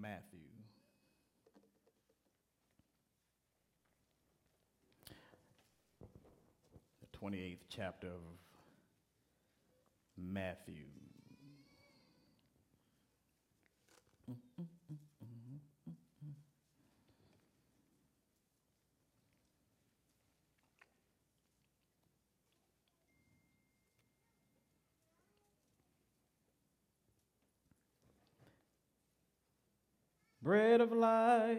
Matthew. The 28th chapter of Matthew. Bread of life,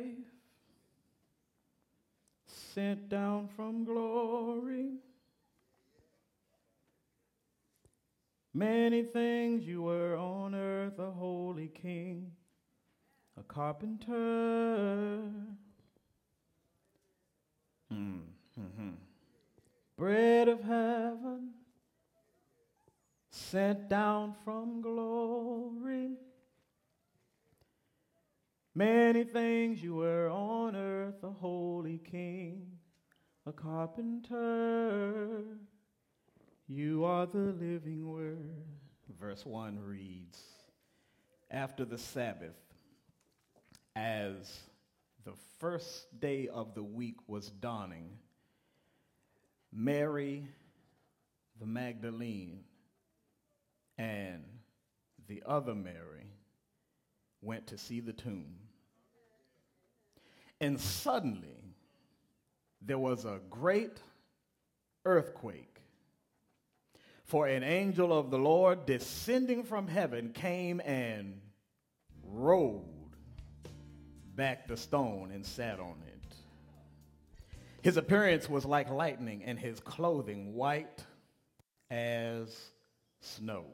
sent down from glory. Many things you were on earth, a holy king, a carpenter. Mm-hmm. Bread of heaven, sent down from glory. Many things you were on earth, a holy king, a carpenter. You are the living word. Verse 1 reads After the Sabbath, as the first day of the week was dawning, Mary the Magdalene and the other Mary went to see the tomb. And suddenly, there was a great earthquake. For an angel of the Lord descending from heaven came and rolled back the stone and sat on it. His appearance was like lightning, and his clothing white as snow.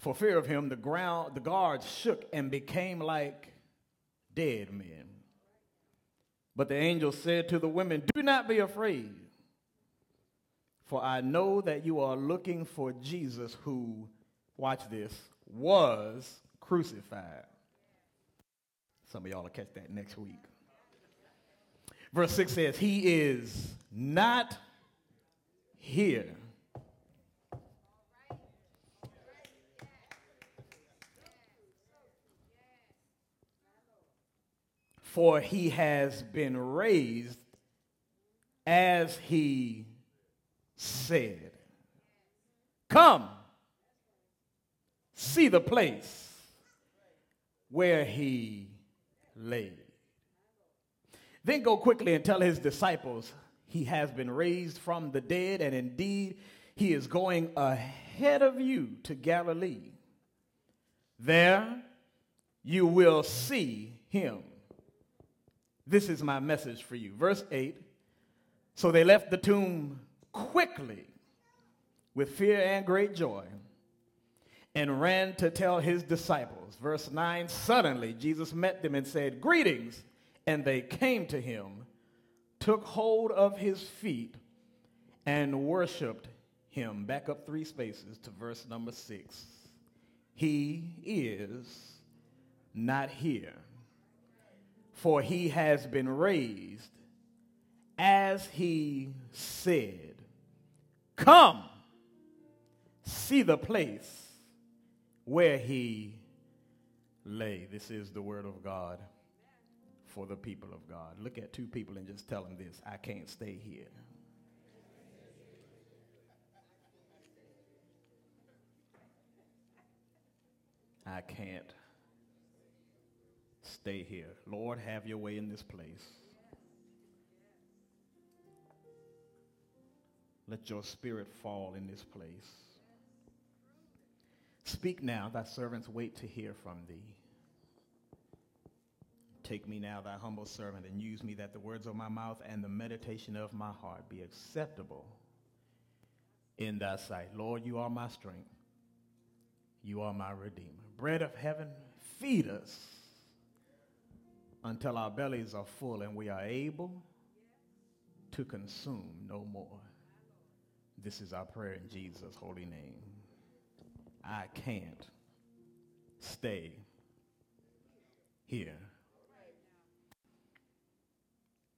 For fear of him, the ground, the guards shook and became like dead men. But the angel said to the women, Do not be afraid, for I know that you are looking for Jesus who, watch this, was crucified. Some of y'all will catch that next week. Verse 6 says, He is not here for he has been raised as he said. Come, see the place where he laid. Then go quickly and tell his disciples he has been raised from the dead, and indeed he is going ahead of you to Galilee. There you will see him. This is my message for you. Verse 8 So they left the tomb quickly with fear and great joy and ran to tell his disciples. Verse 9 Suddenly Jesus met them and said, Greetings. And they came to him, took hold of his feet, and worshiped him. Back up three spaces to verse number 6. He is not here for he has been raised as he said. Come, see the place where he lay. This is the word of God for the people of God. Look at two people and just tell them this I can't stay here. I can't stay here. Lord, have your way in this place. Let your spirit fall in this place. Speak now, thy servants wait to hear from thee. Take me now, thy humble servant, and use me that the words of my mouth and the meditation of my heart be acceptable in thy sight. Lord, you are my strength. You are my redeemer. Bread of heaven, feed us until our bellies are full and we are able to consume no more. This is our prayer in Jesus' holy name. I can't stay here.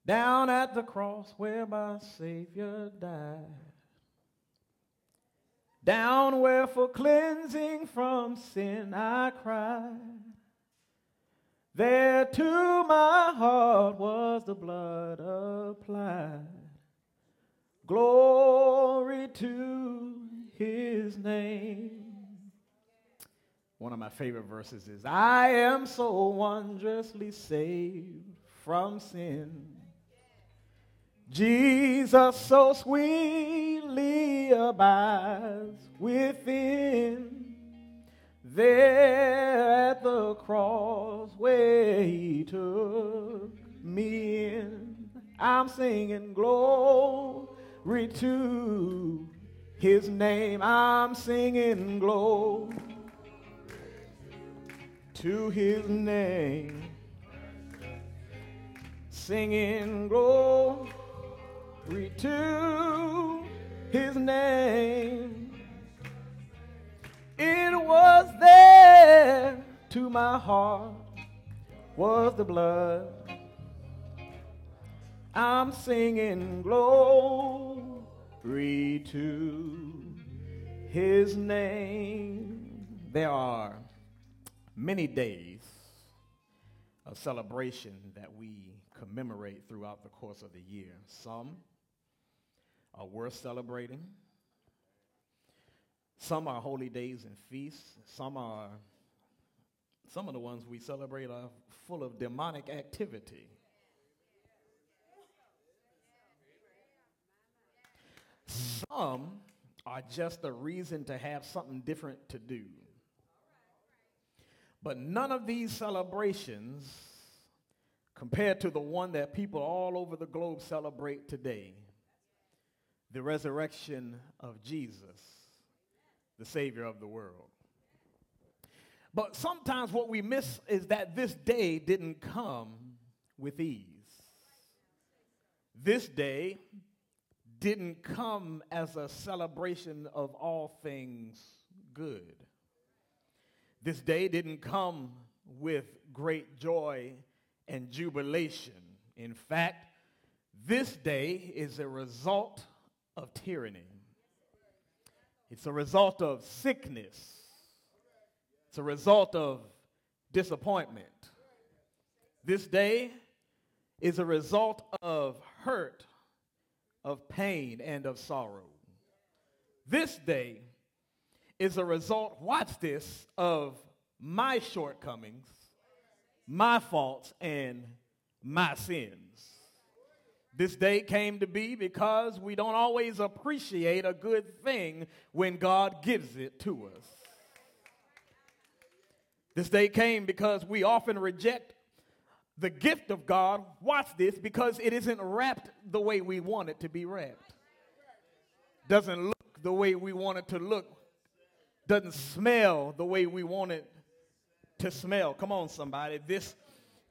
Down at the cross where my Savior died. Down where for cleansing from sin I cried There to my heart was the blood applied. Glory to his name. One of my favorite verses is I am so wondrously saved from sin. Jesus so sweetly abides within. There at the cross where he took me in, I'm singing glory to his name. I'm singing glory to his name, singing glory to his name. It was there to my heart was the blood. I'm singing glory to his name. There are many days of celebration that we commemorate throughout the course of the year. Some are worth celebrating. Some are holy days and feasts. Some are some of the ones we celebrate are full of demonic activity. Some are just a reason to have something different to do. But none of these celebrations, compared to the one that people all over the globe celebrate today, the resurrection of Jesus, the Savior of the world. But sometimes what we miss is that this day didn't come with ease. This day didn't come as a celebration of all things good. This day didn't come with great joy and jubilation. In fact, this day is a result of tyranny. It's a result of sickness. It's a result of disappointment. This day is a result of hurt, of pain, and of sorrow. This day is a result, watch this, of my shortcomings, my faults, and my sins. This day came to be because we don't always appreciate a good thing when God gives it to us. This day came because we often reject the gift of God, watch this, because it isn't wrapped the way we want it to be wrapped. Doesn't look the way we want it to look doesn't smell the way we want it to smell. Come on, somebody. This,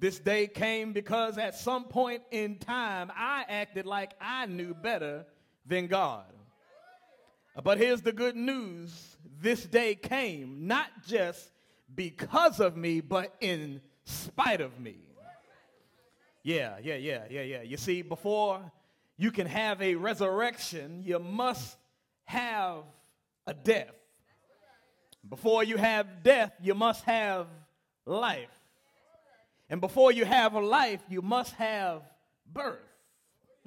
this day came because at some point in time, I acted like I knew better than God. But here's the good news this day came not just because of me, but in spite of me. Yeah, yeah, yeah, yeah, yeah. You see, before you can have a resurrection, you must have a death. Before you have death, you must have life. And before you have a life, you must have birth.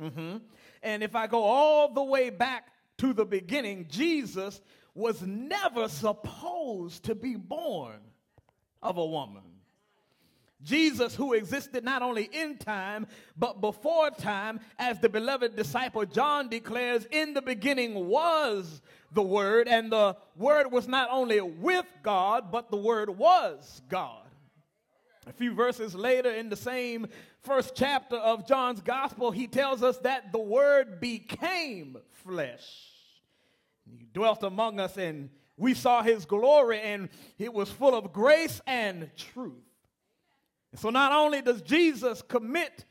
Mm-hmm. And if I go all the way back to the beginning, Jesus was never supposed to be born of a woman. Jesus, who existed not only in time, but before time, as the beloved disciple John declares, in the beginning was the Word, and the Word was not only with God, but the Word was God. A few verses later, in the same first chapter of John's Gospel, he tells us that the Word became flesh. He dwelt among us, and we saw his glory, and it was full of grace and truth. And so, not only does Jesus commit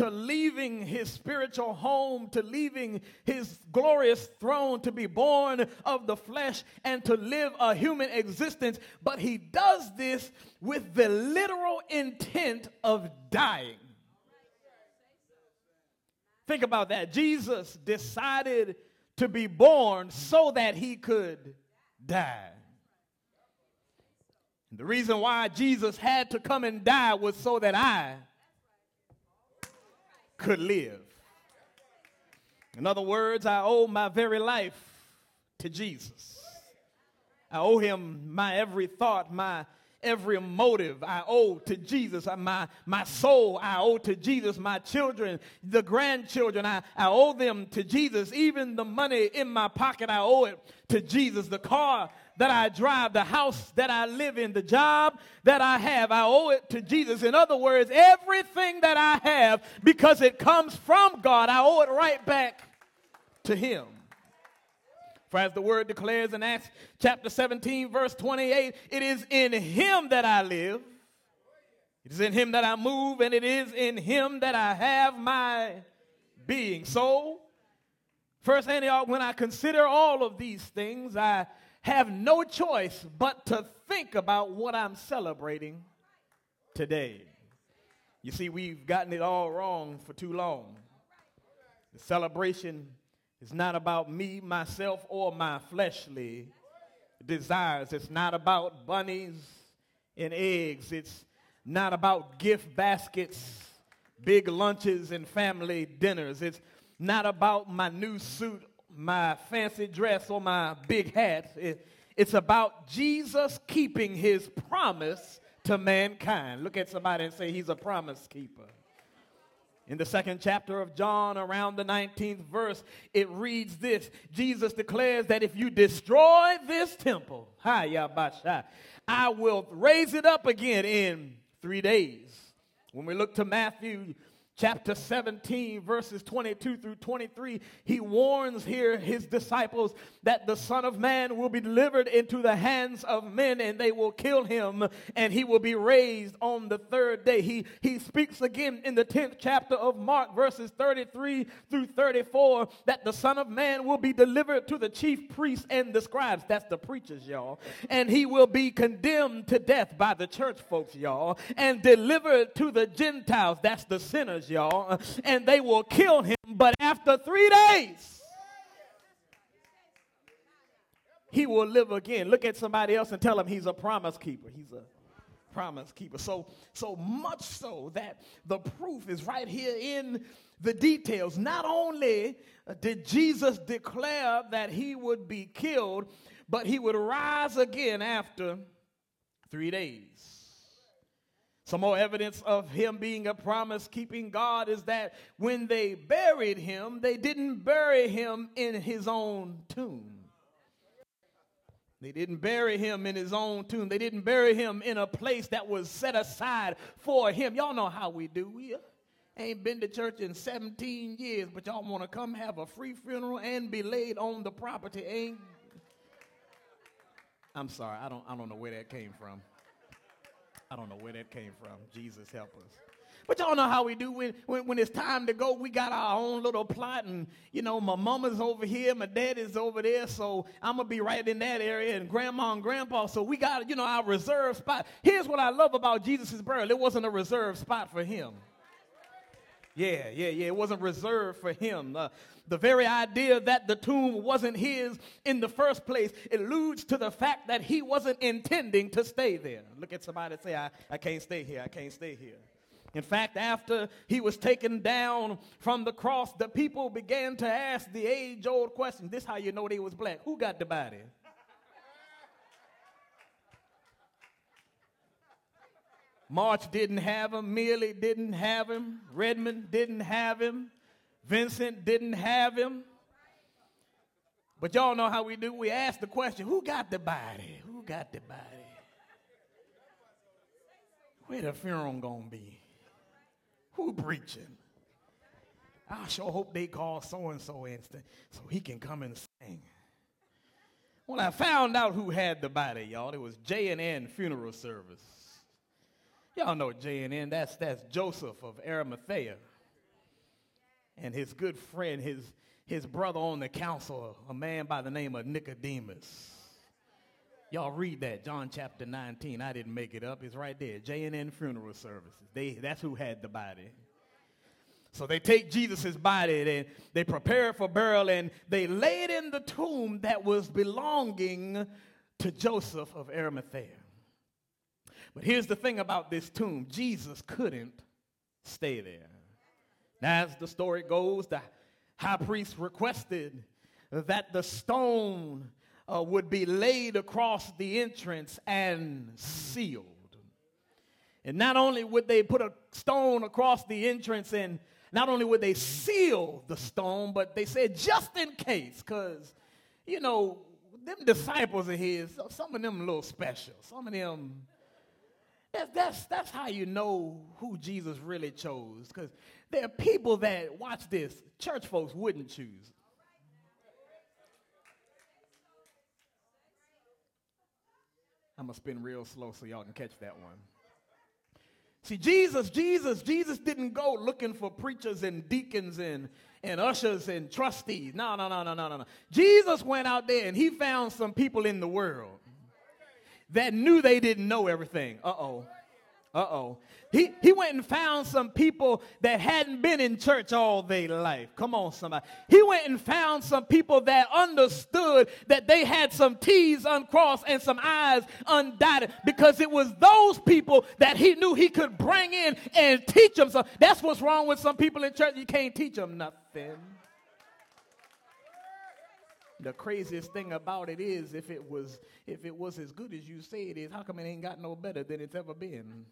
to leaving his spiritual home, to leaving his glorious throne, to be born of the flesh, and to live a human existence. But he does this with the literal intent of dying. Think about that. Jesus decided to be born so that he could die. And the reason why Jesus had to come and die was so that I could live. In other words, I owe my very life to Jesus. I owe him my every thought, my every motive I owe to Jesus. Uh, my, my soul I owe to Jesus. My children, the grandchildren, I, I owe them to Jesus. Even the money in my pocket, I owe it to Jesus. The car that I drive, the house that I live in, the job that I have, I owe it to Jesus. In other words, everything that I have, because it comes from God, I owe it right back to Him. For as the word declares in Acts chapter 17, verse 28, it is in him that I live, it is in him that I move, and it is in him that I have my being. So, first Antioch, when I consider all of these things, I have no choice but to think about what I'm celebrating today. You see, we've gotten it all wrong for too long. The celebration is not about me, myself, or my fleshly desires. It's not about bunnies and eggs. It's not about gift baskets, big lunches, and family dinners. It's not about my new suit, my fancy dress, or my big hat. It, it's about Jesus keeping his promise to mankind. Look at somebody and say, He's a promise keeper. In the second chapter of John, around the 19th verse, it reads this Jesus declares that if you destroy this temple, I will raise it up again in three days. When we look to Matthew chapter 17, verses 22 through 23, he warns here his disciples that the Son of Man will be delivered into the hands of men and they will kill him and he will be raised on the third day. He, he speaks again in the 10th chapter of Mark, verses 33 through 34, that the Son of Man will be delivered to the chief priests and the scribes. That's the preachers, y'all. And he will be condemned to death by the church folks, y'all, and delivered to the Gentiles. That's the sinners, y'all, and they will kill him. But after three days, he will live again. Look at somebody else and tell him he's a promise keeper. He's a promise keeper. So, so much so that the proof is right here in the details. Not only did Jesus declare that he would be killed, but he would rise again after three days. Some more evidence of him being a promise keeping God is that when they buried him, they didn't bury him in his own tomb. They didn't bury him in his own tomb. They didn't bury him in a place that was set aside for him. Y'all know how we do. We uh, ain't been to church in 17 years, but y'all want to come have a free funeral and be laid on the property. Ain't I'm sorry, I don't I don't know where that came from. I don't know where that came from. Jesus help us. But y'all know how we do when, when, when, it's time to go. We got our own little plot, and you know, my mama's over here, my daddy's over there, so I'm gonna be right in that area, and grandma and grandpa. So we got, you know, our reserved spot. Here's what I love about Jesus' burial: it wasn't a reserved spot for him. Yeah, yeah, yeah. It wasn't reserved for him. Uh, the very idea that the tomb wasn't his in the first place alludes to the fact that he wasn't intending to stay there. Look at somebody say, I, I can't stay here. I can't stay here. In fact, after he was taken down from the cross, the people began to ask the age old question this how you know they was black. Who got the body? March didn't have him, Millie didn't have him, Redmond didn't have him, Vincent didn't have him. But y'all know how we do. We ask the question who got the body? Who got the body? Where the funeral gonna be? Who preaching? I sure hope they call so and so instant so he can come and sing. When I found out who had the body, y'all. It was J and N Funeral Service. Y'all know J and N. That's that's Joseph of Arimathea, and his good friend, his his brother on the council, a man by the name of Nicodemus. Y'all read that, John chapter 19. I didn't make it up. It's right there. J&N Funeral Services. They, that's who had the body. So they take Jesus' body and they prepare it for burial and they lay it in the tomb that was belonging to Joseph of Arimathea. But here's the thing about this tomb Jesus couldn't stay there. As the story goes, the high priest requested that the stone uh, would be laid across the entrance and sealed. And not only would they put a stone across the entrance, and not only would they seal the stone, but they said just in case, because, you know, them disciples of his, some of them a little special. Some of them, that's, that's, that's how you know who Jesus really chose. Because there are people that, watch this, church folks wouldn't choose. I'm going to spin real slow so y'all can catch that one. See, Jesus, Jesus, Jesus didn't go looking for preachers and deacons and, and ushers and trustees. No, no, no, no, no, no. Jesus went out there and he found some people in the world that knew they didn't know everything. Uh oh. Uh oh. He, he went and found some people that hadn't been in church all their life. Come on, somebody. He went and found some people that understood that they had some T's uncrossed and some I's undotted because it was those people that he knew he could bring in and teach them So That's what's wrong with some people in church. You can't teach them nothing. The craziest thing about it is if it was if it was as good as you say it is, how come it ain't got no better than it's ever been?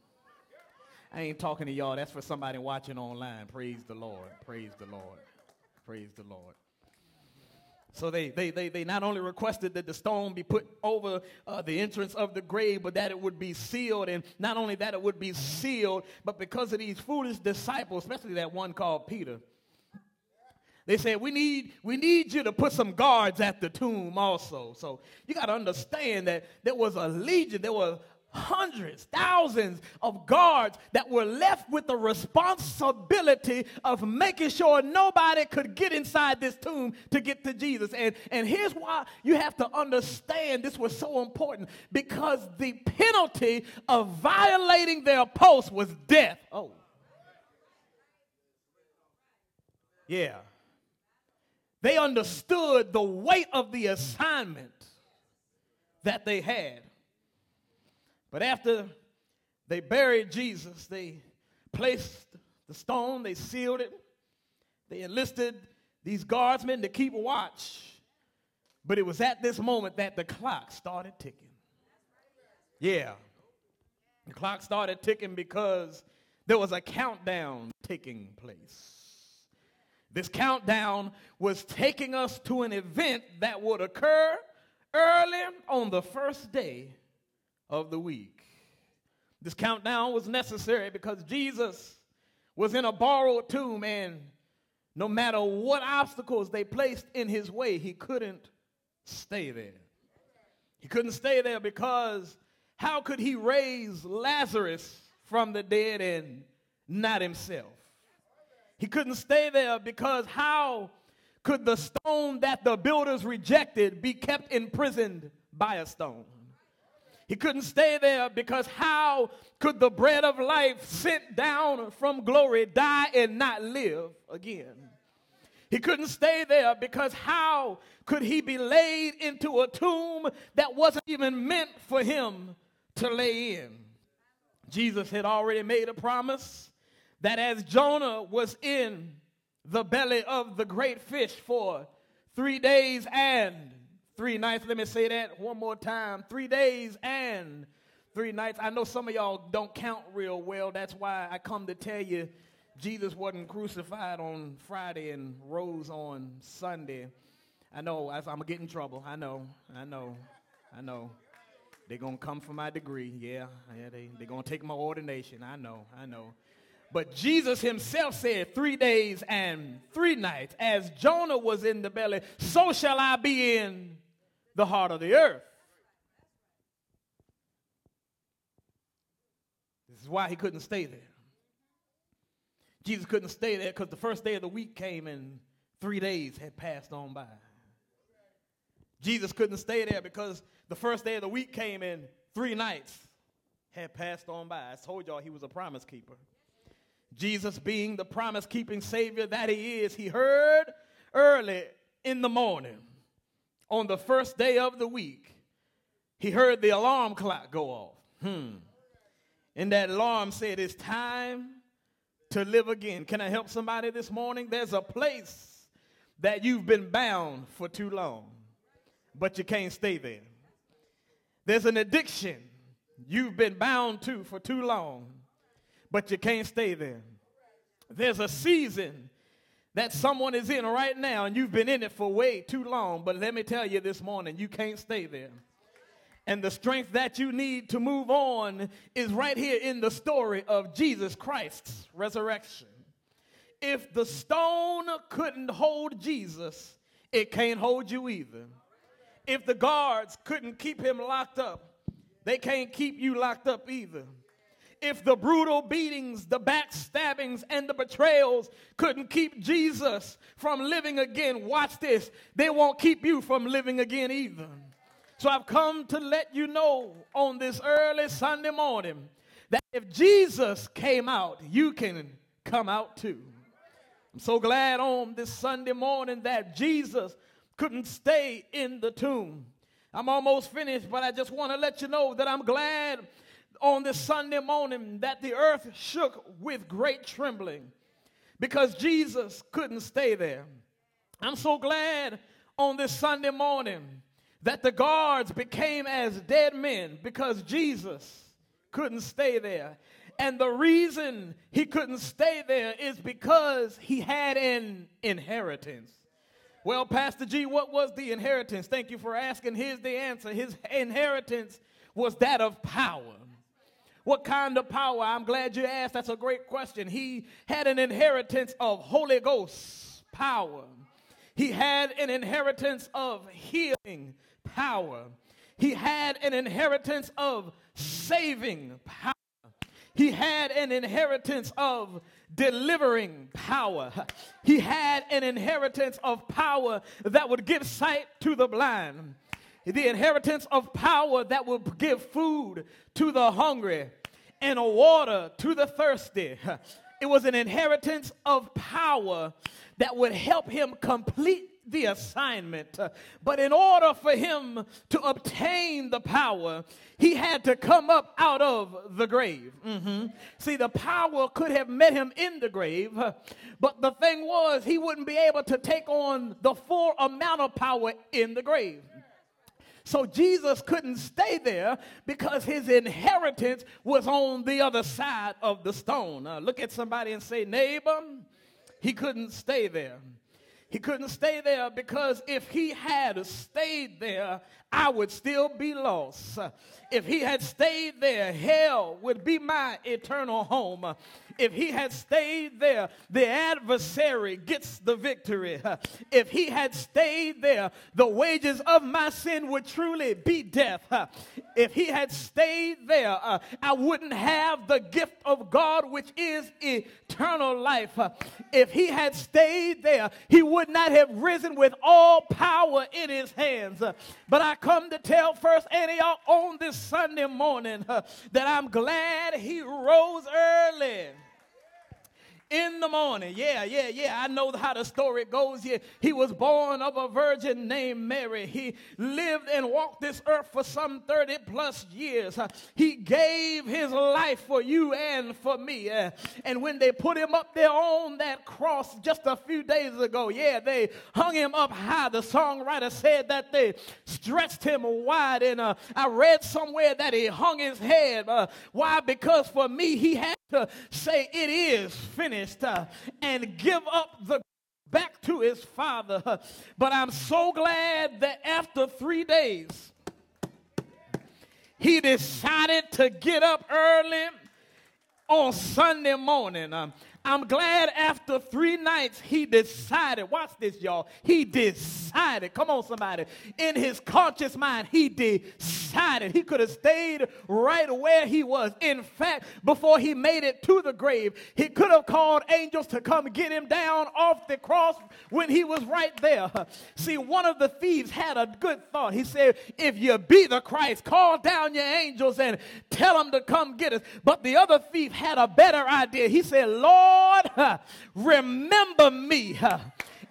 I ain't talking to y'all. That's for somebody watching online. Praise the Lord. Praise the Lord. Praise the Lord. So they, they, they, they not only requested that the stone be put over uh, the entrance of the grave, but that it would be sealed. And not only that it would be sealed, but because of these foolish disciples, especially that one called Peter, they said, we need, we need you to put some guards at the tomb also. So you got to understand that there was a legion, there were hundreds, thousands of guards that were left with the responsibility of making sure nobody could get inside this tomb to get to Jesus. And, and here's why you have to understand this was so important because the penalty of violating their post was death. Oh. Yeah. They understood the weight of the assignment that they had. But after they buried Jesus, they placed the stone, they sealed it, they enlisted these guardsmen to keep watch. But it was at this moment that the clock started ticking. Yeah. The clock started ticking because there was a countdown taking place. This countdown was taking us to an event that would occur early on the first day of the week. This countdown was necessary because Jesus was in a borrowed tomb, and no matter what obstacles they placed in his way, he couldn't stay there. He couldn't stay there because how could he raise Lazarus from the dead and not himself? He couldn't stay there because how could the stone that the builders rejected be kept imprisoned by a stone? He couldn't stay there because how could the bread of life sent down from glory die and not live again? He couldn't stay there because how could he be laid into a tomb that wasn't even meant for him to lay in? Jesus had already made a promise that as Jonah was in the belly of the great fish for three days and Three nights, let me say that one more time. Three days and three nights. I know some of y'all don't count real well. That's why I come to tell you Jesus wasn't crucified on Friday and rose on Sunday. I know I'm going to get in trouble. I know, I know, I know. They're going to come for my degree. Yeah, yeah they, they're going to take my ordination. I know, I know. But Jesus himself said, Three days and three nights, as Jonah was in the belly, so shall I be in the heart of the earth. This is why he couldn't stay there. Jesus couldn't stay there because the first day of the week came and three days had passed on by. Jesus couldn't stay there because the first day of the week came and three nights had passed on by. I told y'all he was a promise keeper. Jesus, being the promise keeping Savior that he is, he heard early in the morning on the first day of the week, he heard the alarm clock go off. Hmm. And that alarm said, It's time to live again. Can I help somebody this morning? There's a place that you've been bound for too long, but you can't stay there. There's an addiction you've been bound to for too long, but you can't stay there. There's a season that someone is in right now, and you've been in it for way too long, but let me tell you this morning, you can't stay there. And the strength that you need to move on is right here in the story of Jesus Christ's resurrection. If the stone couldn't hold Jesus, it can't hold you either. If the guards couldn't keep him locked up, they can't keep you locked up either. If the brutal beatings, the backstabbings, and the betrayals couldn't keep Jesus from living again, watch this, they won't keep you from living again either. So I've come to let you know on this early Sunday morning that if Jesus came out, you can come out too. I'm so glad on this Sunday morning that Jesus couldn't stay in the tomb. I'm almost finished, but I just want to let you know that I'm glad on this Sunday morning that the earth shook with great trembling because Jesus couldn't stay there. I'm so glad on this Sunday morning that the guards became as dead men because Jesus couldn't stay there. And the reason he couldn't stay there is because he had an inheritance. Well, Pastor G, what was the inheritance? Thank you for asking. Here's the answer his inheritance was that of power. What kind of power? I'm glad you asked. That's a great question. He had an inheritance of Holy Ghost power. He had an inheritance of healing power. He had an inheritance of saving power. He had an inheritance of delivering power. He had an inheritance of power that would give sight to the blind. The inheritance of power that would give food to the hungry and water to the thirsty. It was an inheritance of power that would help him complete the assignment. But in order for him to obtain the power, he had to come up out of the grave. Mm-hmm. See, the power could have met him in the grave, but the thing was, he wouldn't be able to take on the full amount of power in the grave. So Jesus couldn't stay there because his inheritance was on the other side of the stone. Uh, look at somebody and say, neighbor, he couldn't stay there. He couldn't stay there because if he had stayed there, I would still be lost. If he had stayed there, hell would be my eternal home. If he had stayed there, the adversary gets the victory. If he had stayed there, the wages of my sin would truly be death. If he had stayed there, I wouldn't have the gift of God, which is eternal life. If he had stayed there, he would not have risen with all power in his hands. But I come to tell First Antioch on this Sunday morning that I'm glad he rose early in the morning. Yeah, yeah, yeah. I know how the story goes. Yeah, he was born of a virgin named Mary. He lived and walked this earth for some 30 plus years. Uh, he gave his life for you and for me. Uh, and when they put him up there on that cross just a few days ago, yeah, they hung him up high. The songwriter said that they stretched him wide. And uh, I read somewhere that he hung his head. Uh, why? Because for me, he had to say, It is finished, uh, and give up the back to his father. But I'm so glad that after three days, he decided to get up early on Sunday morning. Um, I'm glad after three nights he decided, watch this, y'all. He decided, come on, somebody, in his conscious mind, he decided he could have stayed right where he was. In fact, before he made it to the grave, he could have called angels to come get him down off the cross when he was right there. See, one of the thieves had a good thought. He said, If you be the Christ, call down your angels and tell them to come get us. But the other thief had a better idea. He said, Lord, Lord, remember me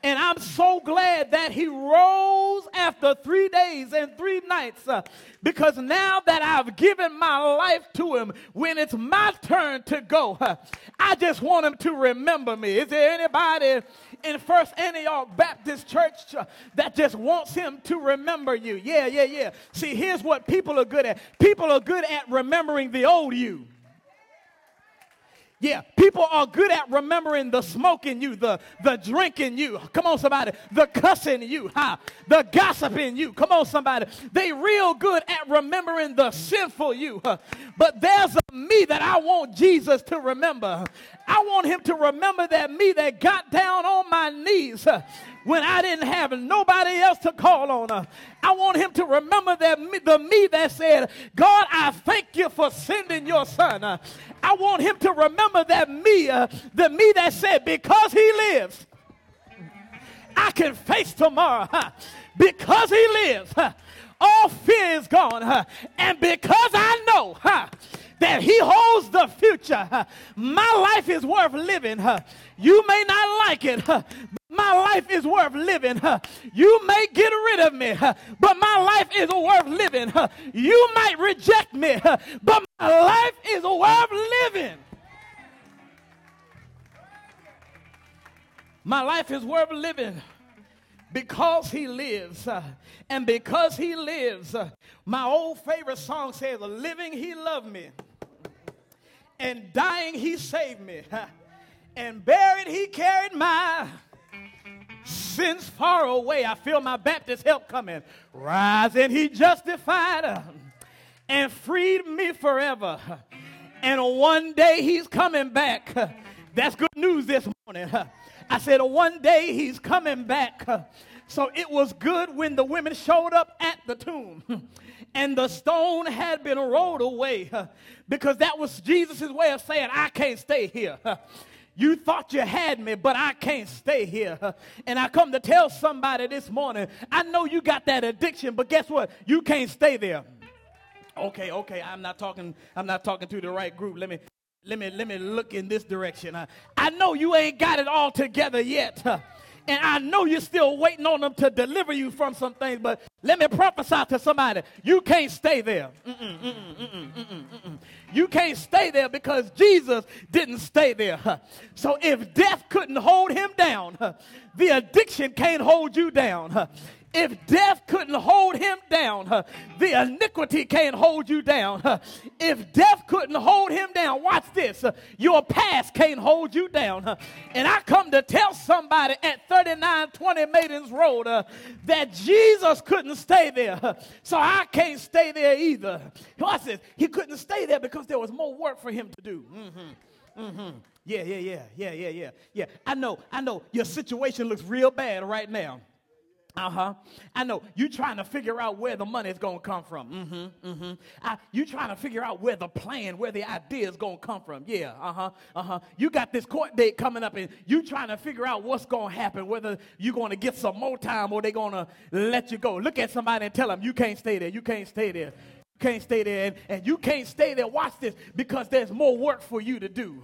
And I'm so glad that he rose after three days and three nights uh, because now that I've given my life to him, when it's my turn to go, uh, I just want him to remember me. Is there anybody in First Antioch Baptist Church uh, that just wants him to remember you? Yeah, yeah, yeah. See, here's what people are good at people are good at remembering the old you. Yeah, people are good at remembering the smoking you, the, the drinking you. Come on, somebody. The cussing you, huh? The gossiping you. Come on, somebody. They real good at remembering the sinful you. Huh? But there's a me that I want Jesus to remember. I want him to remember that me that got down on my knees huh? When I didn't have nobody else to call on. Uh, I want him to remember that me, the me that said, God, I thank you for sending your son. Uh, I want him to remember that me, uh, the me that said, because he lives, I can face tomorrow. Huh? Because he lives, huh? all fear is gone. Huh? And because I know huh, that he holds the future, my life is worth living. You may not like it, my life is worth living. You may get rid of me, but my life is worth living. You might reject me, but my life is worth living. My life is worth living because he lives. Uh, and because he lives, uh, my old favorite song says, Living, he loved me. And dying, he saved me. And buried, he carried my sins far away. I feel my Baptist help coming. Rise and he justified uh, and freed me forever. And one day he's coming back. That's good news this morning. I said, one day he's coming back. So it was good when the women showed up at the tomb and the stone had been rolled away because that was Jesus' way of saying, I can't stay here. You thought you had me, but I can't stay here. And I come to tell somebody this morning, I know you got that addiction, but guess what? You can't stay there. Okay, okay, I'm not talking, I'm not talking to the right group. Let me let me let me look in this direction. I know you ain't got it all together yet. And I know you're still waiting on them to deliver you from some things, but let me prophesy to somebody. You can't stay there. Mm-mm, mm-mm, mm-mm, you can't stay there because Jesus didn't stay there. So if death couldn't hold him down, the addiction can't hold you down. If death couldn't hold him down, uh, the iniquity can't hold you down. Uh, if death couldn't hold him down, watch this. Uh, your past can't hold you down. And I come to tell somebody at 3920 Maidens Road that Jesus couldn't stay there. So I can't stay there either. Watch this. He couldn't stay there because there was more work for him to do. Mm-hmm. Mm-hmm. Yeah, yeah, yeah, yeah, yeah, yeah, yeah. I know, I know your situation looks real bad right now. Uh huh. I know you trying to figure out where the money is going to come from. Mm-hmm. Mm-hmm. you trying to figure out where the plan, where the idea is going to come from. Yeah. Uh huh. Uh huh. You got this court date coming up, and you trying to figure out what's going to happen. Whether you're going to get some more time or they're going to let you go. Look at somebody and tell them you can't stay there. You can't stay there can't stay there and, and you can't stay there. Watch this because there's more work for you to do.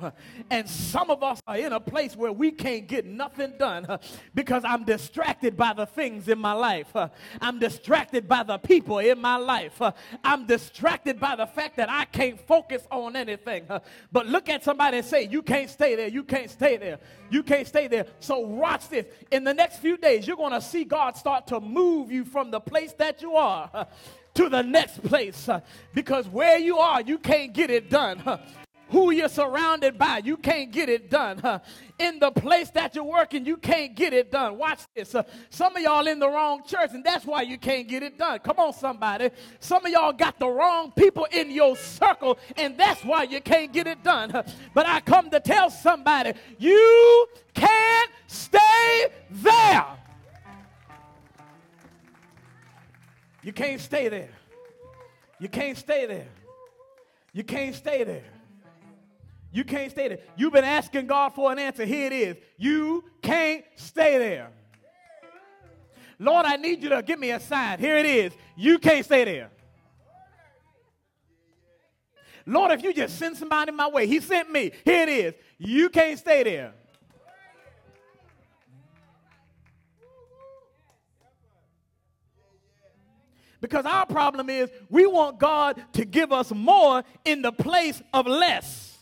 And some of us are in a place where we can't get nothing done because i'm distracted by the things in my life. I'm distracted by the people in my life. I'm distracted by the fact that i can't focus on anything. But look at somebody and say you can't stay there. You can't stay there. You can't stay there. So watch this. In the next few days you're going to see god start to move you from the place that you are to the next place uh, because where you are, you can't get it done. Who you're surrounded by, you can't get it done. In the place that you're working, you can't get it done. Watch this. Uh, some of y'all in the wrong church, and that's why you can't get it done. Come on, somebody. Some of y'all got the wrong people in your circle, and that's why you can't get it done. But I come to tell somebody, you can't stay there. You can't stay there. You can't stay there. You can't stay there. You can't stay there. You've been asking God for an answer. Here it is. You can't stay there. Lord, I need you to give me a sign. Here it is. You can't stay there. Lord, if you just send somebody my way, He sent me. Here it is. You can't stay there. Because our problem is we want God to give us more in the place of less.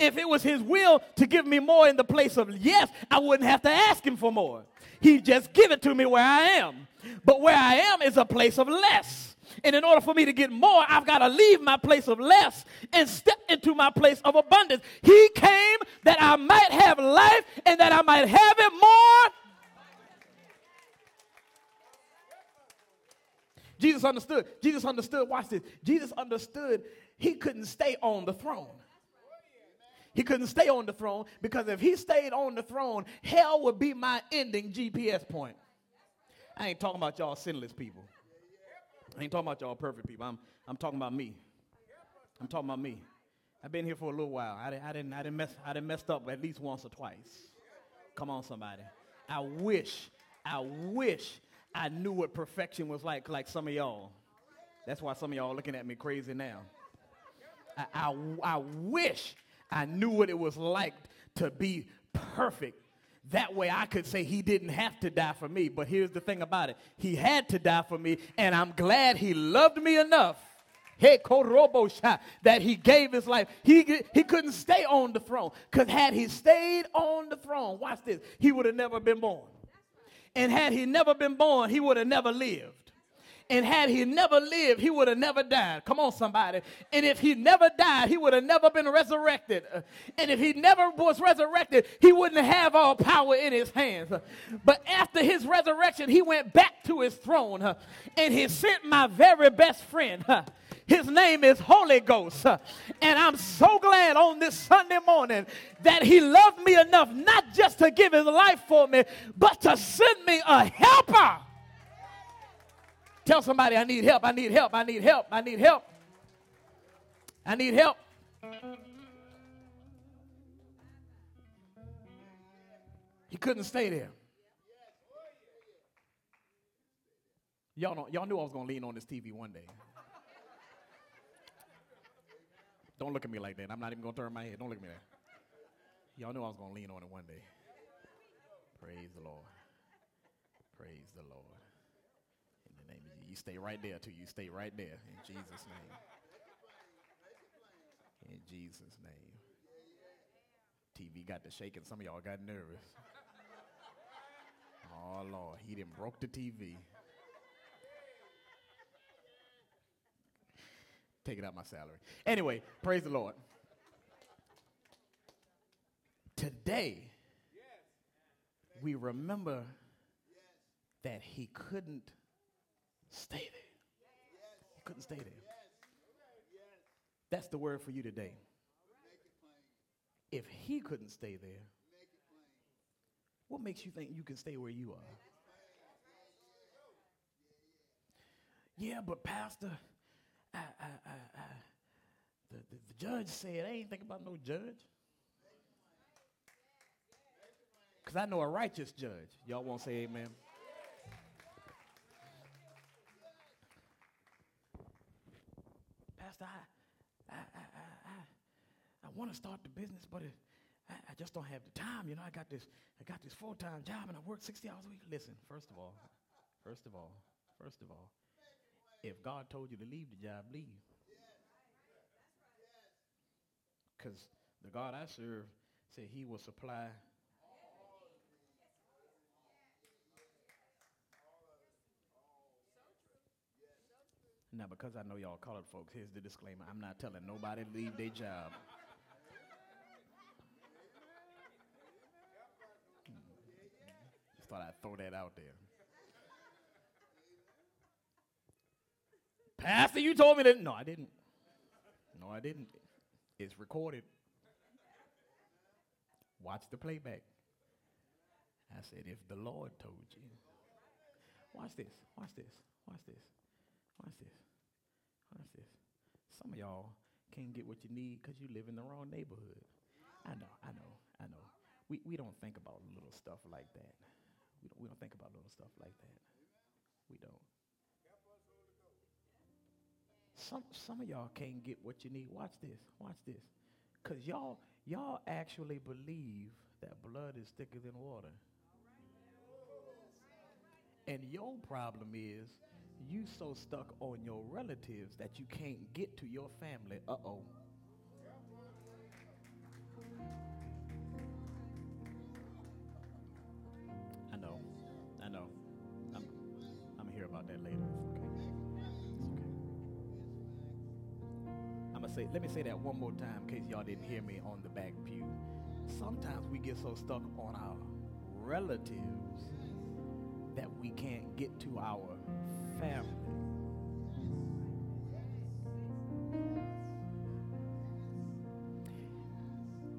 If it was his will to give me more in the place of yes, I wouldn't have to ask him for more. He'd just give it to me where I am. But where I am is a place of less. And in order for me to get more, I've got to leave my place of less and step into my place of abundance. He came that I might have life and that I might have it more. Jesus understood. Jesus understood. Watch this. Jesus understood he couldn't stay on the throne. He couldn't stay on the throne because if he stayed on the throne, hell would be my ending GPS point. I ain't talking about y'all sinless people. I ain't talking about y'all perfect people. I'm, I'm talking about me. I'm talking about me. I've been here for a little while. I, I, didn't, I, didn't mess, I didn't messed up at least once or twice. Come on, somebody. I wish, I wish I knew what perfection was like, like some of y'all. That's why some of y'all looking at me crazy now. I, I, I wish I knew what it was like to be perfect. That way I could say he didn't have to die for me. But here's the thing about it he had to die for me, and I'm glad he loved me enough. Hey, that he gave his life. He, he couldn't stay on the throne. Because had he stayed on the throne, watch this, he would have never been born. And had he never been born, he would have never lived. And had he never lived, he would have never died. Come on, somebody. And if he never died, he would have never been resurrected. And if he never was resurrected, he wouldn't have all power in his hands. But after his resurrection, he went back to his throne and he sent my very best friend. His name is Holy Ghost. And I'm so glad on this Sunday morning that he loved me enough not just to give his life for me, but to send me a helper Tell somebody, I need help, I need help, I need help, I need help. I need help. He couldn't stay there. Y'all, know, y'all knew I was going to lean on this TV one day. Don't look at me like that. I'm not even going to turn my head. Don't look at me that. Y'all knew I was going to lean on it one day. Praise the Lord. Praise the Lord. In the name of Jesus. You stay right there till You stay right there in Jesus' name. In Jesus' name. TV got to shaking. Some of y'all got nervous. Oh Lord, he didn't broke the TV. Take it out my salary. Anyway, praise the Lord. Today, we remember that he couldn't Stay there. He couldn't stay there. That's the word for you today. If he couldn't stay there, what makes you think you can stay where you are? Yeah, but Pastor, I, I, the, the, the judge said, I ain't thinking about no judge. Because I know a righteous judge. Y'all won't say amen. Pastor, I, I, I, I, want to start the business, but I, I just don't have the time. You know, I got this, I got this full-time job, and I work 60 hours a week. Listen, first of all, first of all, first of all, if God told you to leave the job, leave. Because the God I serve said He will supply Now, because I know y'all colored folks, here's the disclaimer. I'm not telling nobody to leave their job. Hmm. Just thought I'd throw that out there. Pastor, you told me that. No, I didn't. No, I didn't. It's recorded. Watch the playback. I said, if the Lord told you. Watch this. Watch this. Watch this. Watch this. Watch this. Some of y'all can't get what you need because you live in the wrong neighborhood. I know, I know, I know. We, we don't think about little stuff like that. We don't, we don't think about little stuff like that. We don't. Some, some of y'all can't get what you need. Watch this. Watch this. Because y'all, y'all actually believe that blood is thicker than water. And your problem is you so stuck on your relatives that you can't get to your family. Uh-oh. Say let me say that one more time in case y'all didn't hear me on the back pew. Sometimes we get so stuck on our relatives that we can't get to our family.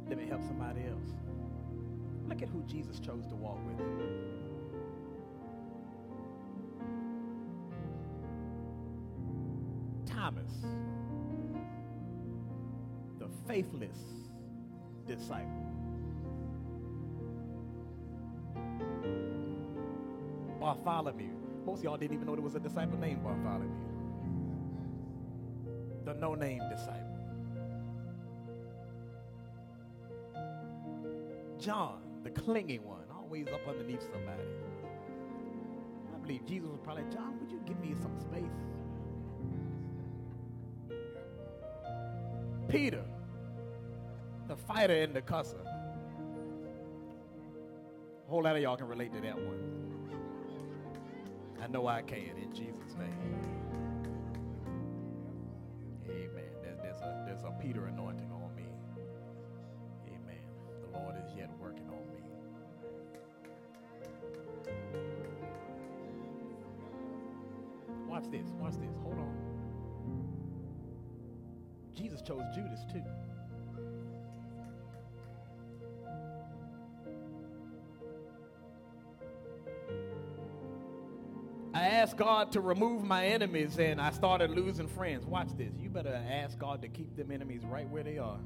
Let me help somebody else. Look at who Jesus chose to walk with. Thomas, faithless disciple. Bartholomew. Most of y'all didn't even know there was a disciple named Bartholomew. The no name disciple. John, the clinging one, always up underneath somebody. I believe Jesus was probably, John, would you give me some space? Peter, fighter and the cusser. A whole lot of y'all can relate to that one. I know I can in Jesus' name. Amen. There's, a, there's a Peter anointing on me. Amen. The Lord is yet working on me. Watch this. Watch this. Hold on. Jesus chose Judas too. Asked God to remove my enemies and I started losing friends. Watch this. You better ask God to keep them enemies right where they are.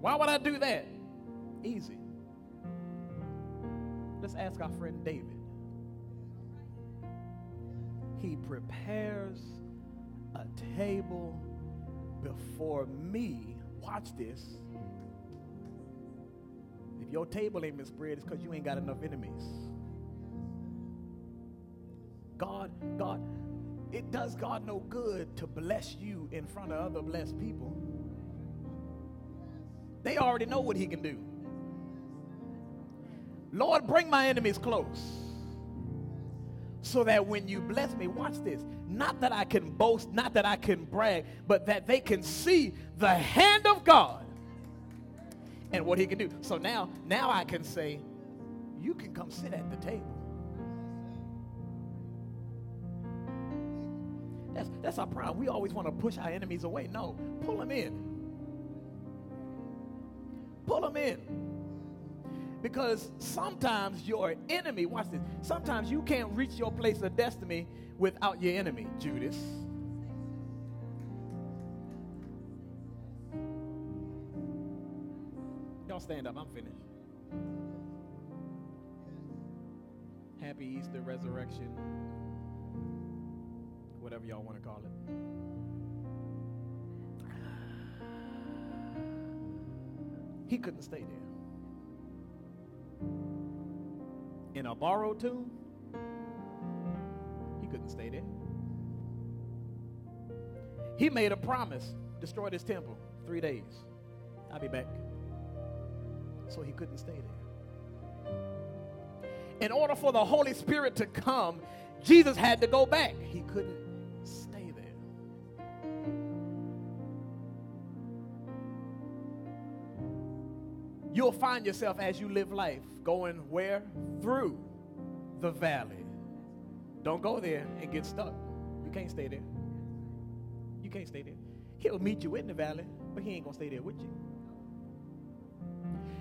Why would I do that? Easy. Let's ask our friend David. He prepares a table before me. Watch this your table ain't been spread, it's because you ain't got enough enemies. God, God, it does God no good to bless you in front of other blessed people. They already know what He can do. Lord, bring my enemies close so that when you bless me, watch this, not that I can boast, not that I can brag, but that they can see the hand of God and what he can do. So now, now I can say, you can come sit at the table. That's, that's our problem. We always want to push our enemies away. No, pull them in. Pull them in. Because sometimes your enemy, watch this, sometimes you can't reach your place of destiny without your enemy, Judas. Stand up, I'm finished. Happy Easter, resurrection, whatever y'all want to call it. He couldn't stay there. In a borrowed tomb, he couldn't stay there. He made a promise destroy this temple three days. I'll be back. So he couldn't stay there. In order for the Holy Spirit to come, Jesus had to go back. He couldn't stay there. You'll find yourself as you live life going where? Through the valley. Don't go there and get stuck. You can't stay there. You can't stay there. He'll meet you in the valley, but he ain't going to stay there with you.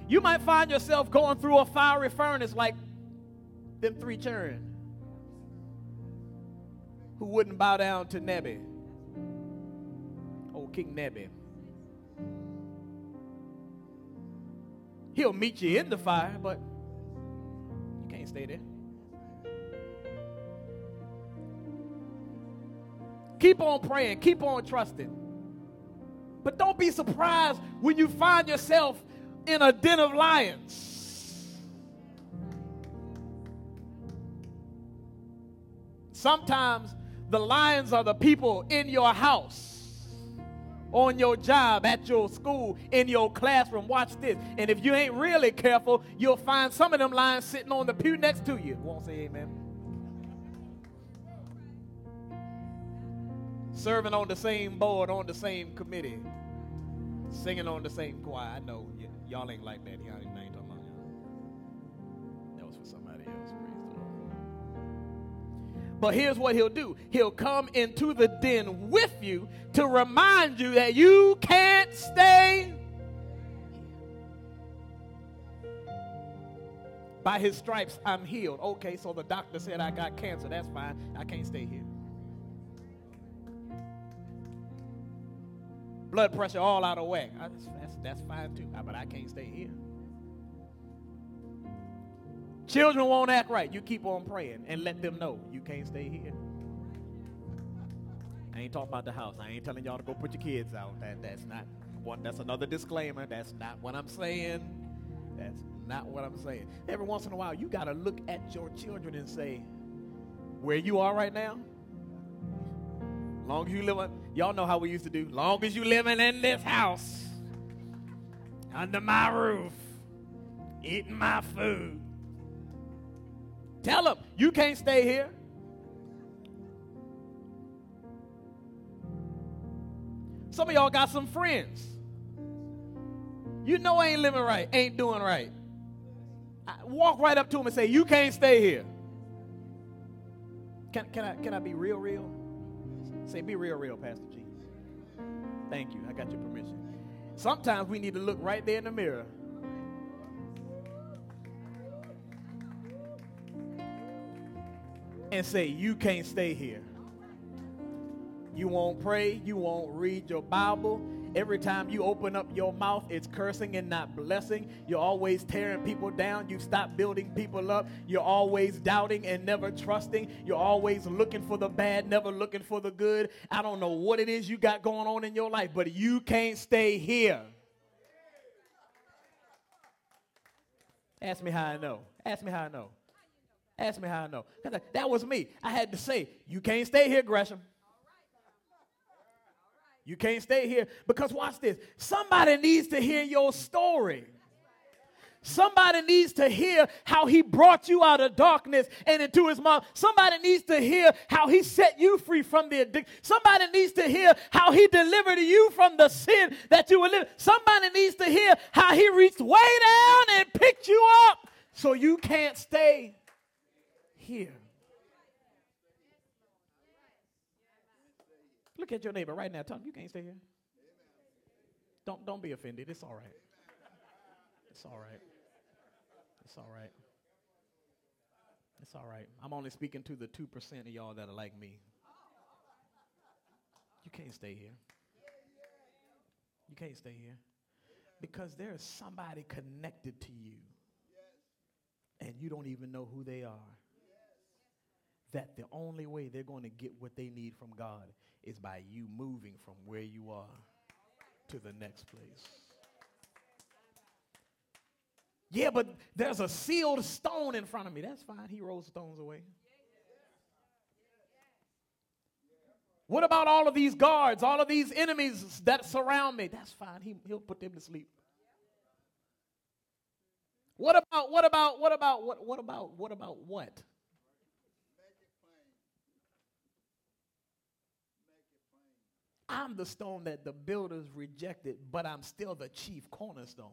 You might find yourself going through a fiery furnace like them three children who wouldn't bow down to Nebi, old King Nebi. He'll meet you in the fire, but you can't stay there. Keep on praying, keep on trusting. But don't be surprised when you find yourself in a den of lions. Sometimes the lions are the people in your house, on your job, at your school, in your classroom. Watch this. And if you ain't really careful, you'll find some of them lions sitting on the pew next to you. Won't say amen. Serving on the same board, on the same committee, singing on the same choir. I know y- y'all ain't like that. Y'all ain't talking about y'all. That was for somebody else. Praise the Lord. But here's what he'll do he'll come into the den with you to remind you that you can't stay. By his stripes, I'm healed. Okay, so the doctor said I got cancer. That's fine. I can't stay here. Blood pressure all out of whack. That's, that's, that's fine too. Ah, but I can't stay here. Children won't act right. You keep on praying and let them know you can't stay here. I ain't talking about the house. I ain't telling y'all to go put your kids out. That that's not one. That's another disclaimer. That's not what I'm saying. That's not what I'm saying. Every once in a while, you got to look at your children and say, where you are right now. Long as you live, y'all know how we used to do. Long as you living in this house, under my roof, eating my food, Tell them, you can't stay here. Some of y'all got some friends. You know ain't living right, ain't doing right. walk right up to them and say, You can't stay here. Can, can, I, can I be real, real? Say, Be real, real, Pastor G. Thank you. I got your permission. Sometimes we need to look right there in the mirror and say, You can't stay here. You won't pray. You won't read your Bible. Every time you open up your mouth, it's cursing and not blessing. You're always tearing people down. You stop building people up. You're always doubting and never trusting. You're always looking for the bad, never looking for the good. I don't know what it is you got going on in your life, but you can't stay here. Ask me how I know. Ask me how I know. Ask me how I know. That was me. I had to say, you can't stay here, Gresham. You can't stay here because watch this. Somebody needs to hear your story. Somebody needs to hear how he brought you out of darkness and into his mouth. Somebody needs to hear how he set you free from the addiction. Somebody needs to hear how he delivered you from the sin that you were living. Somebody needs to hear how he reached way down and picked you up so you can't stay here. Look at your neighbor right now. Tell him you can't stay here. Don't, don't be offended. It's all right. It's all right. It's all right. It's all right. I'm only speaking to the 2% of y'all that are like me. You can't stay here. You can't stay here. Because there is somebody connected to you, and you don't even know who they are that the only way they're going to get what they need from God is by you moving from where you are to the next place. Yeah, but there's a sealed stone in front of me. That's fine. He rolls stones away. What about all of these guards, all of these enemies that surround me? That's fine. He, he'll put them to sleep. What about, what about, what about, what, what about, what about what? I'm the stone that the builders rejected, but I'm still the chief cornerstone.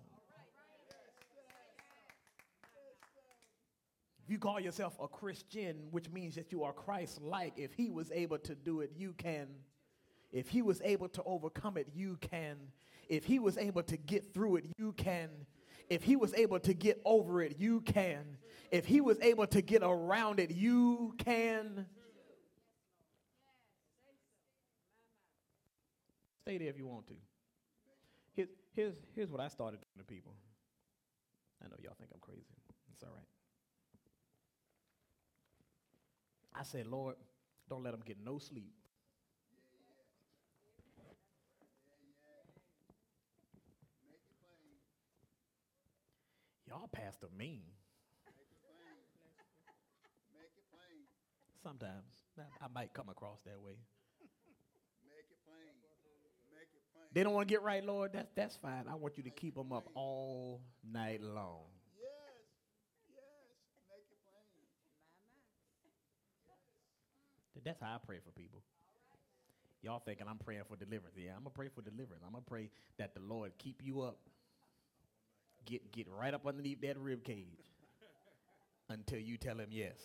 If you call yourself a Christian, which means that you are Christ like, if he was able to do it, you can. If he was able to overcome it, you can. If he was able to get through it, you can. If he was able to get over it, you can. If he was able to get around it, you can. Stay there if you want to. Here's, here's, here's what I started doing to people. I know y'all think I'm crazy. It's all right. I said, Lord, don't let them get no sleep. Y'all pastor mean. Sometimes I might come across that way. They don't want to get right, Lord. That's that's fine. I want you to keep them up all night long. Yes, yes. That's how I pray for people. Y'all thinking I'm praying for deliverance. Yeah, I'm gonna pray for deliverance. I'm gonna pray that the Lord keep you up. Get get right up underneath that rib cage until you tell him yes.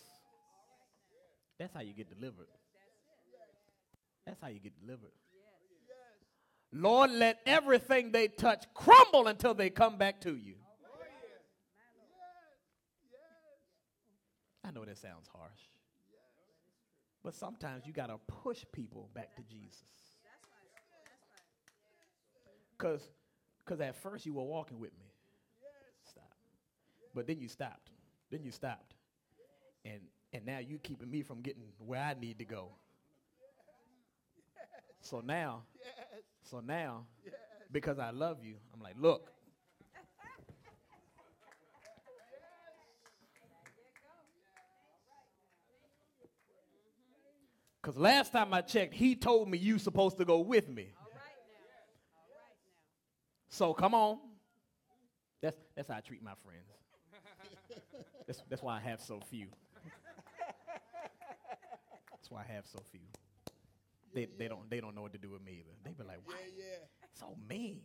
That's how you get delivered. That's how you get delivered. Lord, let everything they touch crumble until they come back to you. I know that sounds harsh. But sometimes you got to push people back to Jesus. Because because at first you were walking with me. Stop. But then you stopped. Then you stopped. And and now you're keeping me from getting where I need to go. So now, so now, because I love you, I'm like, look, Because last time I checked, he told me you supposed to go with me. So come on. That's, that's how I treat my friends. that's, that's why I have so few. That's why I have so few. They, they don't they don't know what to do with me either. They be like, "Why yeah, yeah. so mean?"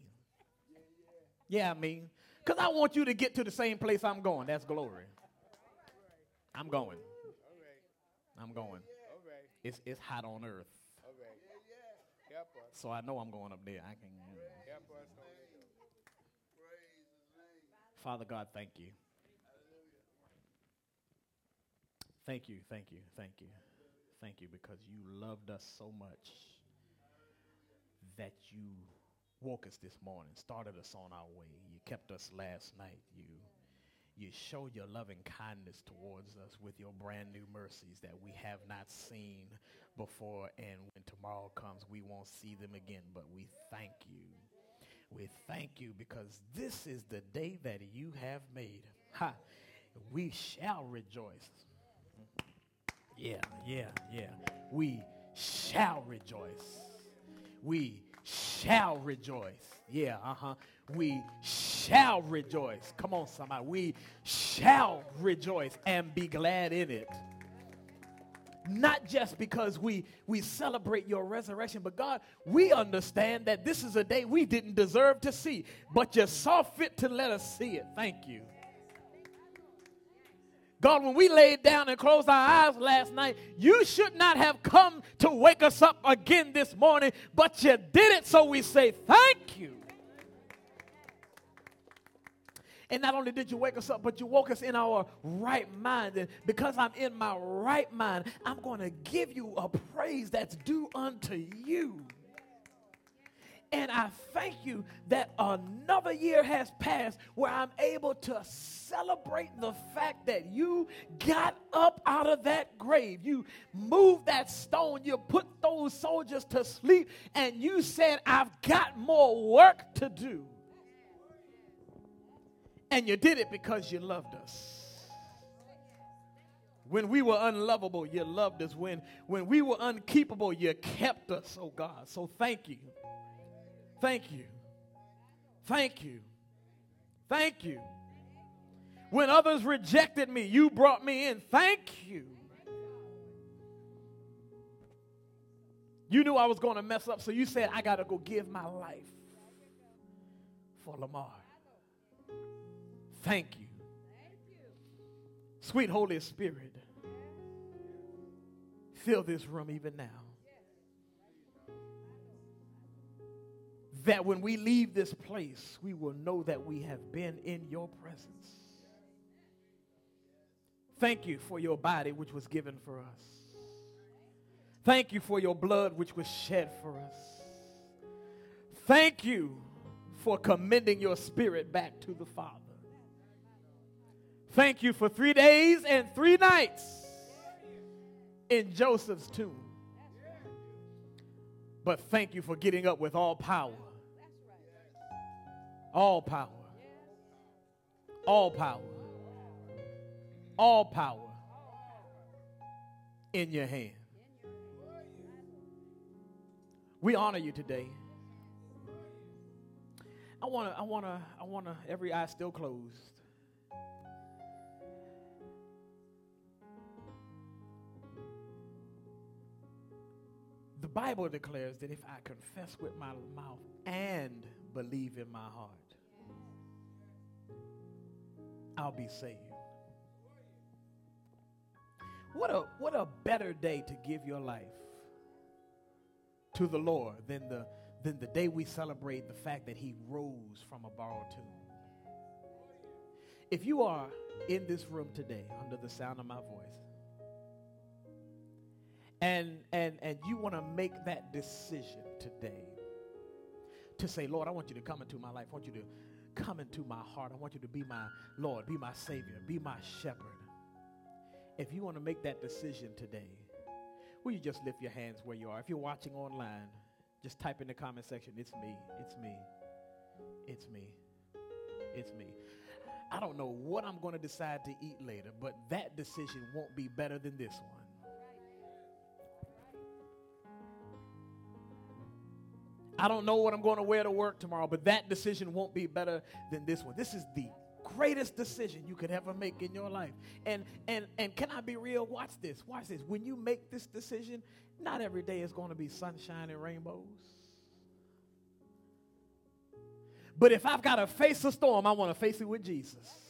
Yeah, I mean, because I want you to get to the same place I'm going. That's glory. I'm going. I'm going. It's, it's hot on earth. So I know I'm going up there. I can. Father God, thank you. Thank you, thank you, thank you, thank you because you loved us so much that you woke us this morning, started us on our way. You kept us last night. You you show your loving kindness towards us with your brand new mercies that we have not seen before. And when tomorrow comes, we won't see them again. But we thank you. We thank you because this is the day that you have made. Ha! We shall rejoice. Yeah, yeah, yeah. We shall rejoice. We shall rejoice. Yeah, uh huh. We shall rejoice. Come on, somebody. We shall rejoice and be glad in it. Not just because we, we celebrate your resurrection, but God, we understand that this is a day we didn't deserve to see, but you saw fit to let us see it. Thank you. God, when we laid down and closed our eyes last night, you should not have come to wake us up again this morning, but you did it, so we say thank you. And not only did you wake us up, but you woke us in our right mind. And because I'm in my right mind, I'm going to give you a praise that's due unto you. And I thank you that another year has passed where I'm able to celebrate the fact that you got up out of that grave. You moved that stone. You put those soldiers to sleep. And you said, I've got more work to do. And you did it because you loved us. When we were unlovable, you loved us. When, when we were unkeepable, you kept us, oh God. So thank you. Thank you. Thank you. Thank you. When others rejected me, you brought me in. Thank you. You knew I was going to mess up, so you said, I got to go give my life for Lamar. Thank you. Sweet Holy Spirit, fill this room even now. That when we leave this place, we will know that we have been in your presence. Thank you for your body, which was given for us. Thank you for your blood, which was shed for us. Thank you for commending your spirit back to the Father. Thank you for three days and three nights in Joseph's tomb. But thank you for getting up with all power. All power. All power. All power in your hand. We honor you today. I want to, I want to, I want to, every eye still closed. The Bible declares that if I confess with my mouth and believe in my heart, I'll be saved. What a, what a better day to give your life to the Lord than the, than the day we celebrate the fact that he rose from a borrowed tomb. If you are in this room today under the sound of my voice, and and and you want to make that decision today to say lord i want you to come into my life. I want you to come into my heart. I want you to be my lord be my savior be my shepherd. If you want to make that decision today will you just lift your hands where you are? If you're watching online just type in the comment section it's me it's me it's me it's me. I don't know what i'm going to decide to eat later but that decision won't be better than this one I don't know what I'm going to wear to work tomorrow, but that decision won't be better than this one. This is the greatest decision you could ever make in your life. And and and can I be real? Watch this. Watch this. When you make this decision, not every day is going to be sunshine and rainbows. But if I've got to face a storm, I want to face it with Jesus.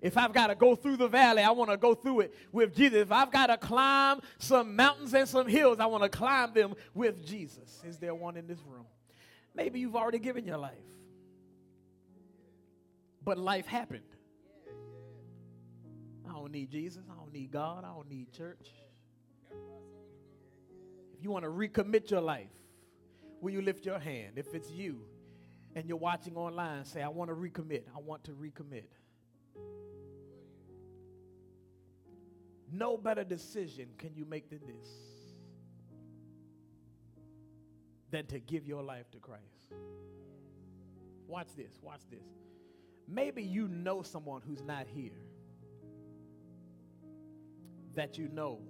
If I've got to go through the valley, I want to go through it with Jesus. If I've got to climb some mountains and some hills, I want to climb them with Jesus. Is there one in this room? Maybe you've already given your life, but life happened. I don't need Jesus. I don't need God. I don't need church. If you want to recommit your life, will you lift your hand? If it's you and you're watching online, say, I want to recommit. I want to recommit. No better decision can you make than this than to give your life to Christ. Watch this, watch this. Maybe you know someone who's not here that you know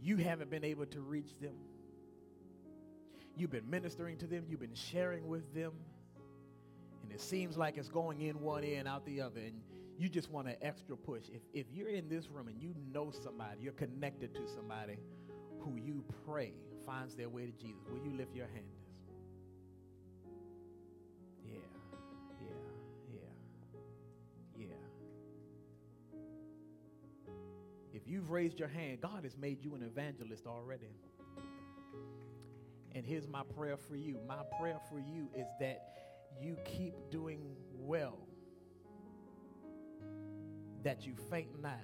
you haven't been able to reach them. You've been ministering to them, you've been sharing with them, and it seems like it's going in one ear and out the other. And you just want an extra push. If, if you're in this room and you know somebody, you're connected to somebody who you pray finds their way to Jesus, will you lift your hand? Yeah, yeah, yeah, yeah. If you've raised your hand, God has made you an evangelist already. And here's my prayer for you. My prayer for you is that you keep doing well that you faint not,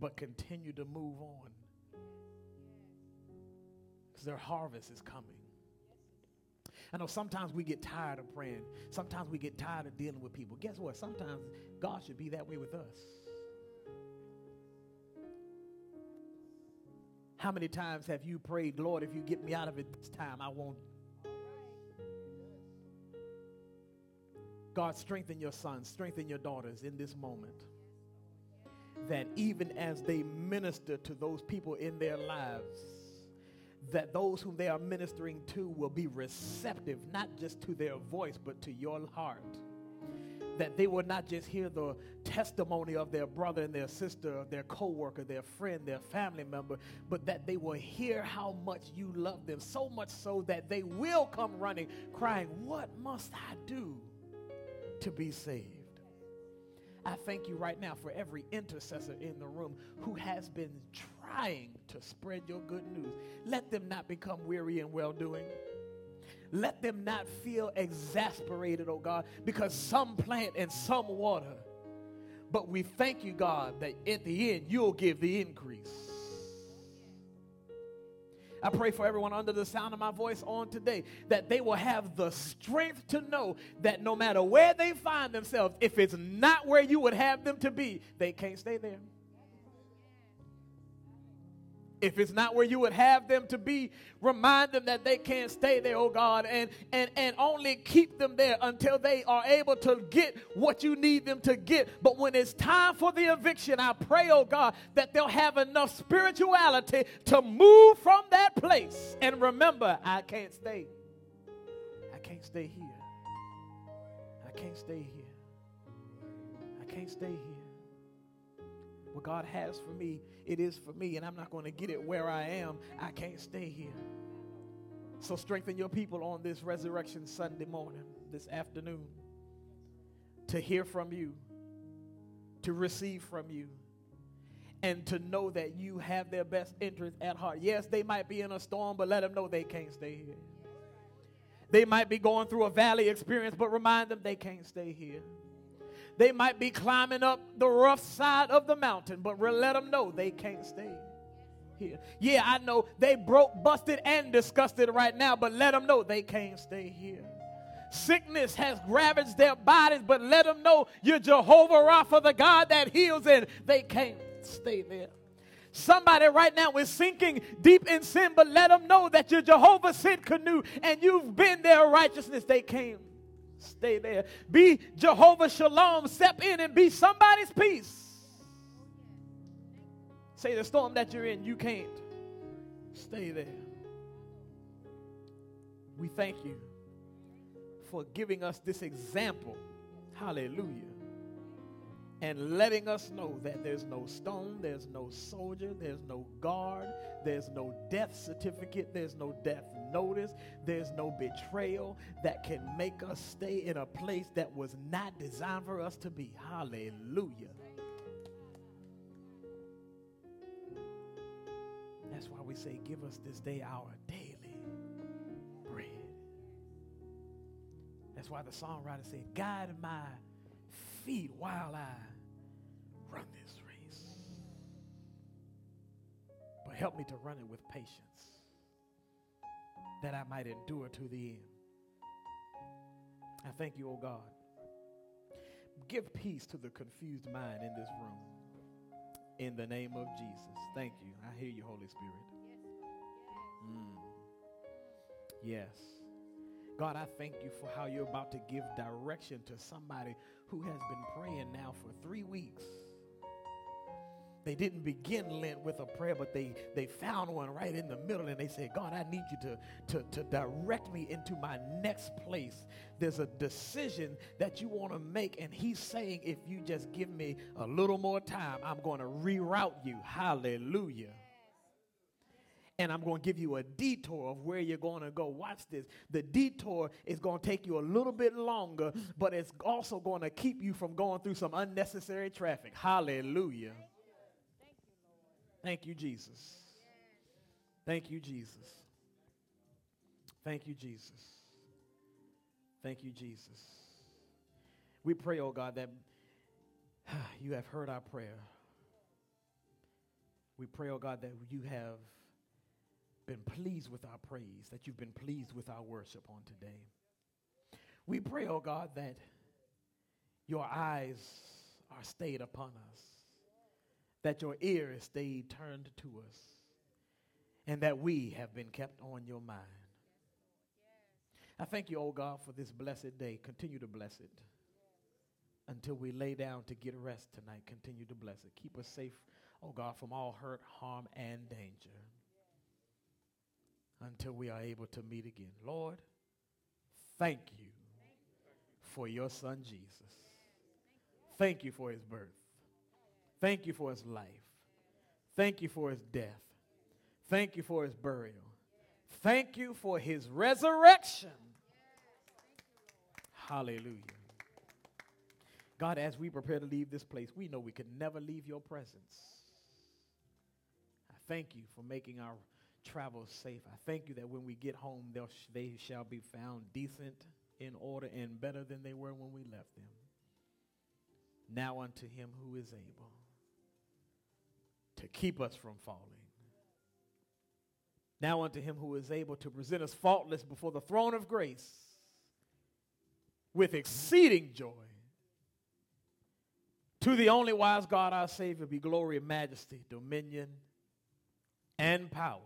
but continue to move on. Because their harvest is coming. I know sometimes we get tired of praying. Sometimes we get tired of dealing with people. Guess what? Sometimes God should be that way with us. How many times have you prayed, Lord, if you get me out of it this time, I won't God, strengthen your sons, strengthen your daughters in this moment. That even as they minister to those people in their lives, that those whom they are ministering to will be receptive, not just to their voice, but to your heart. That they will not just hear the testimony of their brother and their sister, their co-worker, their friend, their family member, but that they will hear how much you love them, so much so that they will come running, crying, What must I do to be saved. I thank you right now for every intercessor in the room who has been trying to spread your good news. Let them not become weary in well doing. Let them not feel exasperated, oh God, because some plant and some water. But we thank you, God, that at the end you'll give the increase. I pray for everyone under the sound of my voice on today that they will have the strength to know that no matter where they find themselves, if it's not where you would have them to be, they can't stay there. If it's not where you would have them to be, remind them that they can't stay there, oh God, and, and, and only keep them there until they are able to get what you need them to get. But when it's time for the eviction, I pray, oh God, that they'll have enough spirituality to move from that place. And remember, I can't stay. I can't stay here. I can't stay here. I can't stay here. What God has for me it is for me, and I'm not going to get it where I am. I can't stay here. So strengthen your people on this Resurrection Sunday morning, this afternoon, to hear from you, to receive from you, and to know that you have their best interest at heart. Yes, they might be in a storm, but let them know they can't stay here. They might be going through a valley experience, but remind them they can't stay here. They might be climbing up the rough side of the mountain, but let them know they can't stay here. Yeah, I know they broke, busted, and disgusted right now, but let them know they can't stay here. Sickness has ravaged their bodies, but let them know you're Jehovah Rapha, the God that heals, and they can't stay there. Somebody right now is sinking deep in sin, but let them know that you're Jehovah Tsidkenu and you've been their righteousness. They came Stay there. Be Jehovah Shalom. Step in and be somebody's peace. Say the storm that you're in, you can't. Stay there. We thank you for giving us this example. Hallelujah and letting us know that there's no stone, there's no soldier, there's no guard, there's no death certificate, there's no death notice, there's no betrayal that can make us stay in a place that was not designed for us to be. Hallelujah. That's why we say, Give us this day our daily bread. That's why the songwriter said, Guide my feet while I run this race. But help me to run it with patience, that I might endure to the end. I thank you, O oh God. Give peace to the confused mind in this room. In the name of Jesus. Thank you. I hear you, Holy Spirit. Mm. Yes. God, I thank you for how you're about to give direction to somebody who has been praying now for three weeks. They didn't begin Lent with a prayer, but they, they found one right in the middle and they said, God, I need you to, to, to direct me into my next place. There's a decision that you want to make, and He's saying, if you just give me a little more time, I'm going to reroute you. Hallelujah and I'm going to give you a detour of where you're going to go. Watch this. The detour is going to take you a little bit longer, but it's also going to keep you from going through some unnecessary traffic. Hallelujah. Thank you, Jesus. Thank you, Jesus. Thank you, Jesus. Thank you, Jesus. We pray, oh God, that you have heard our prayer. We pray, oh God, that you have been pleased with our praise, that you've been pleased with our worship on today. We pray, oh God, that your eyes are stayed upon us, that your ear is stayed turned to us, and that we have been kept on your mind. I thank you, oh God, for this blessed day. Continue to bless it until we lay down to get rest tonight. Continue to bless it. Keep us safe, oh God, from all hurt, harm, and danger until we are able to meet again. Lord, thank you for your son Jesus. Thank you for his birth. Thank you for his life. Thank you for his death. Thank you for his burial. Thank you for his resurrection. Hallelujah. God, as we prepare to leave this place, we know we could never leave your presence. I thank you for making our travel safe. I thank you that when we get home, sh- they shall be found decent, in order, and better than they were when we left them. Now unto him who is able to keep us from falling. Now unto him who is able to present us faultless before the throne of grace with exceeding joy. To the only wise God, our Savior, be glory, majesty, dominion, and power,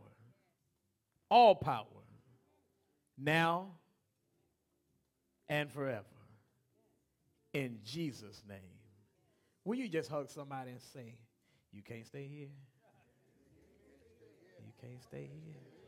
all power, now and forever. In Jesus' name. Will you just hug somebody and say, You can't stay here? You can't stay here.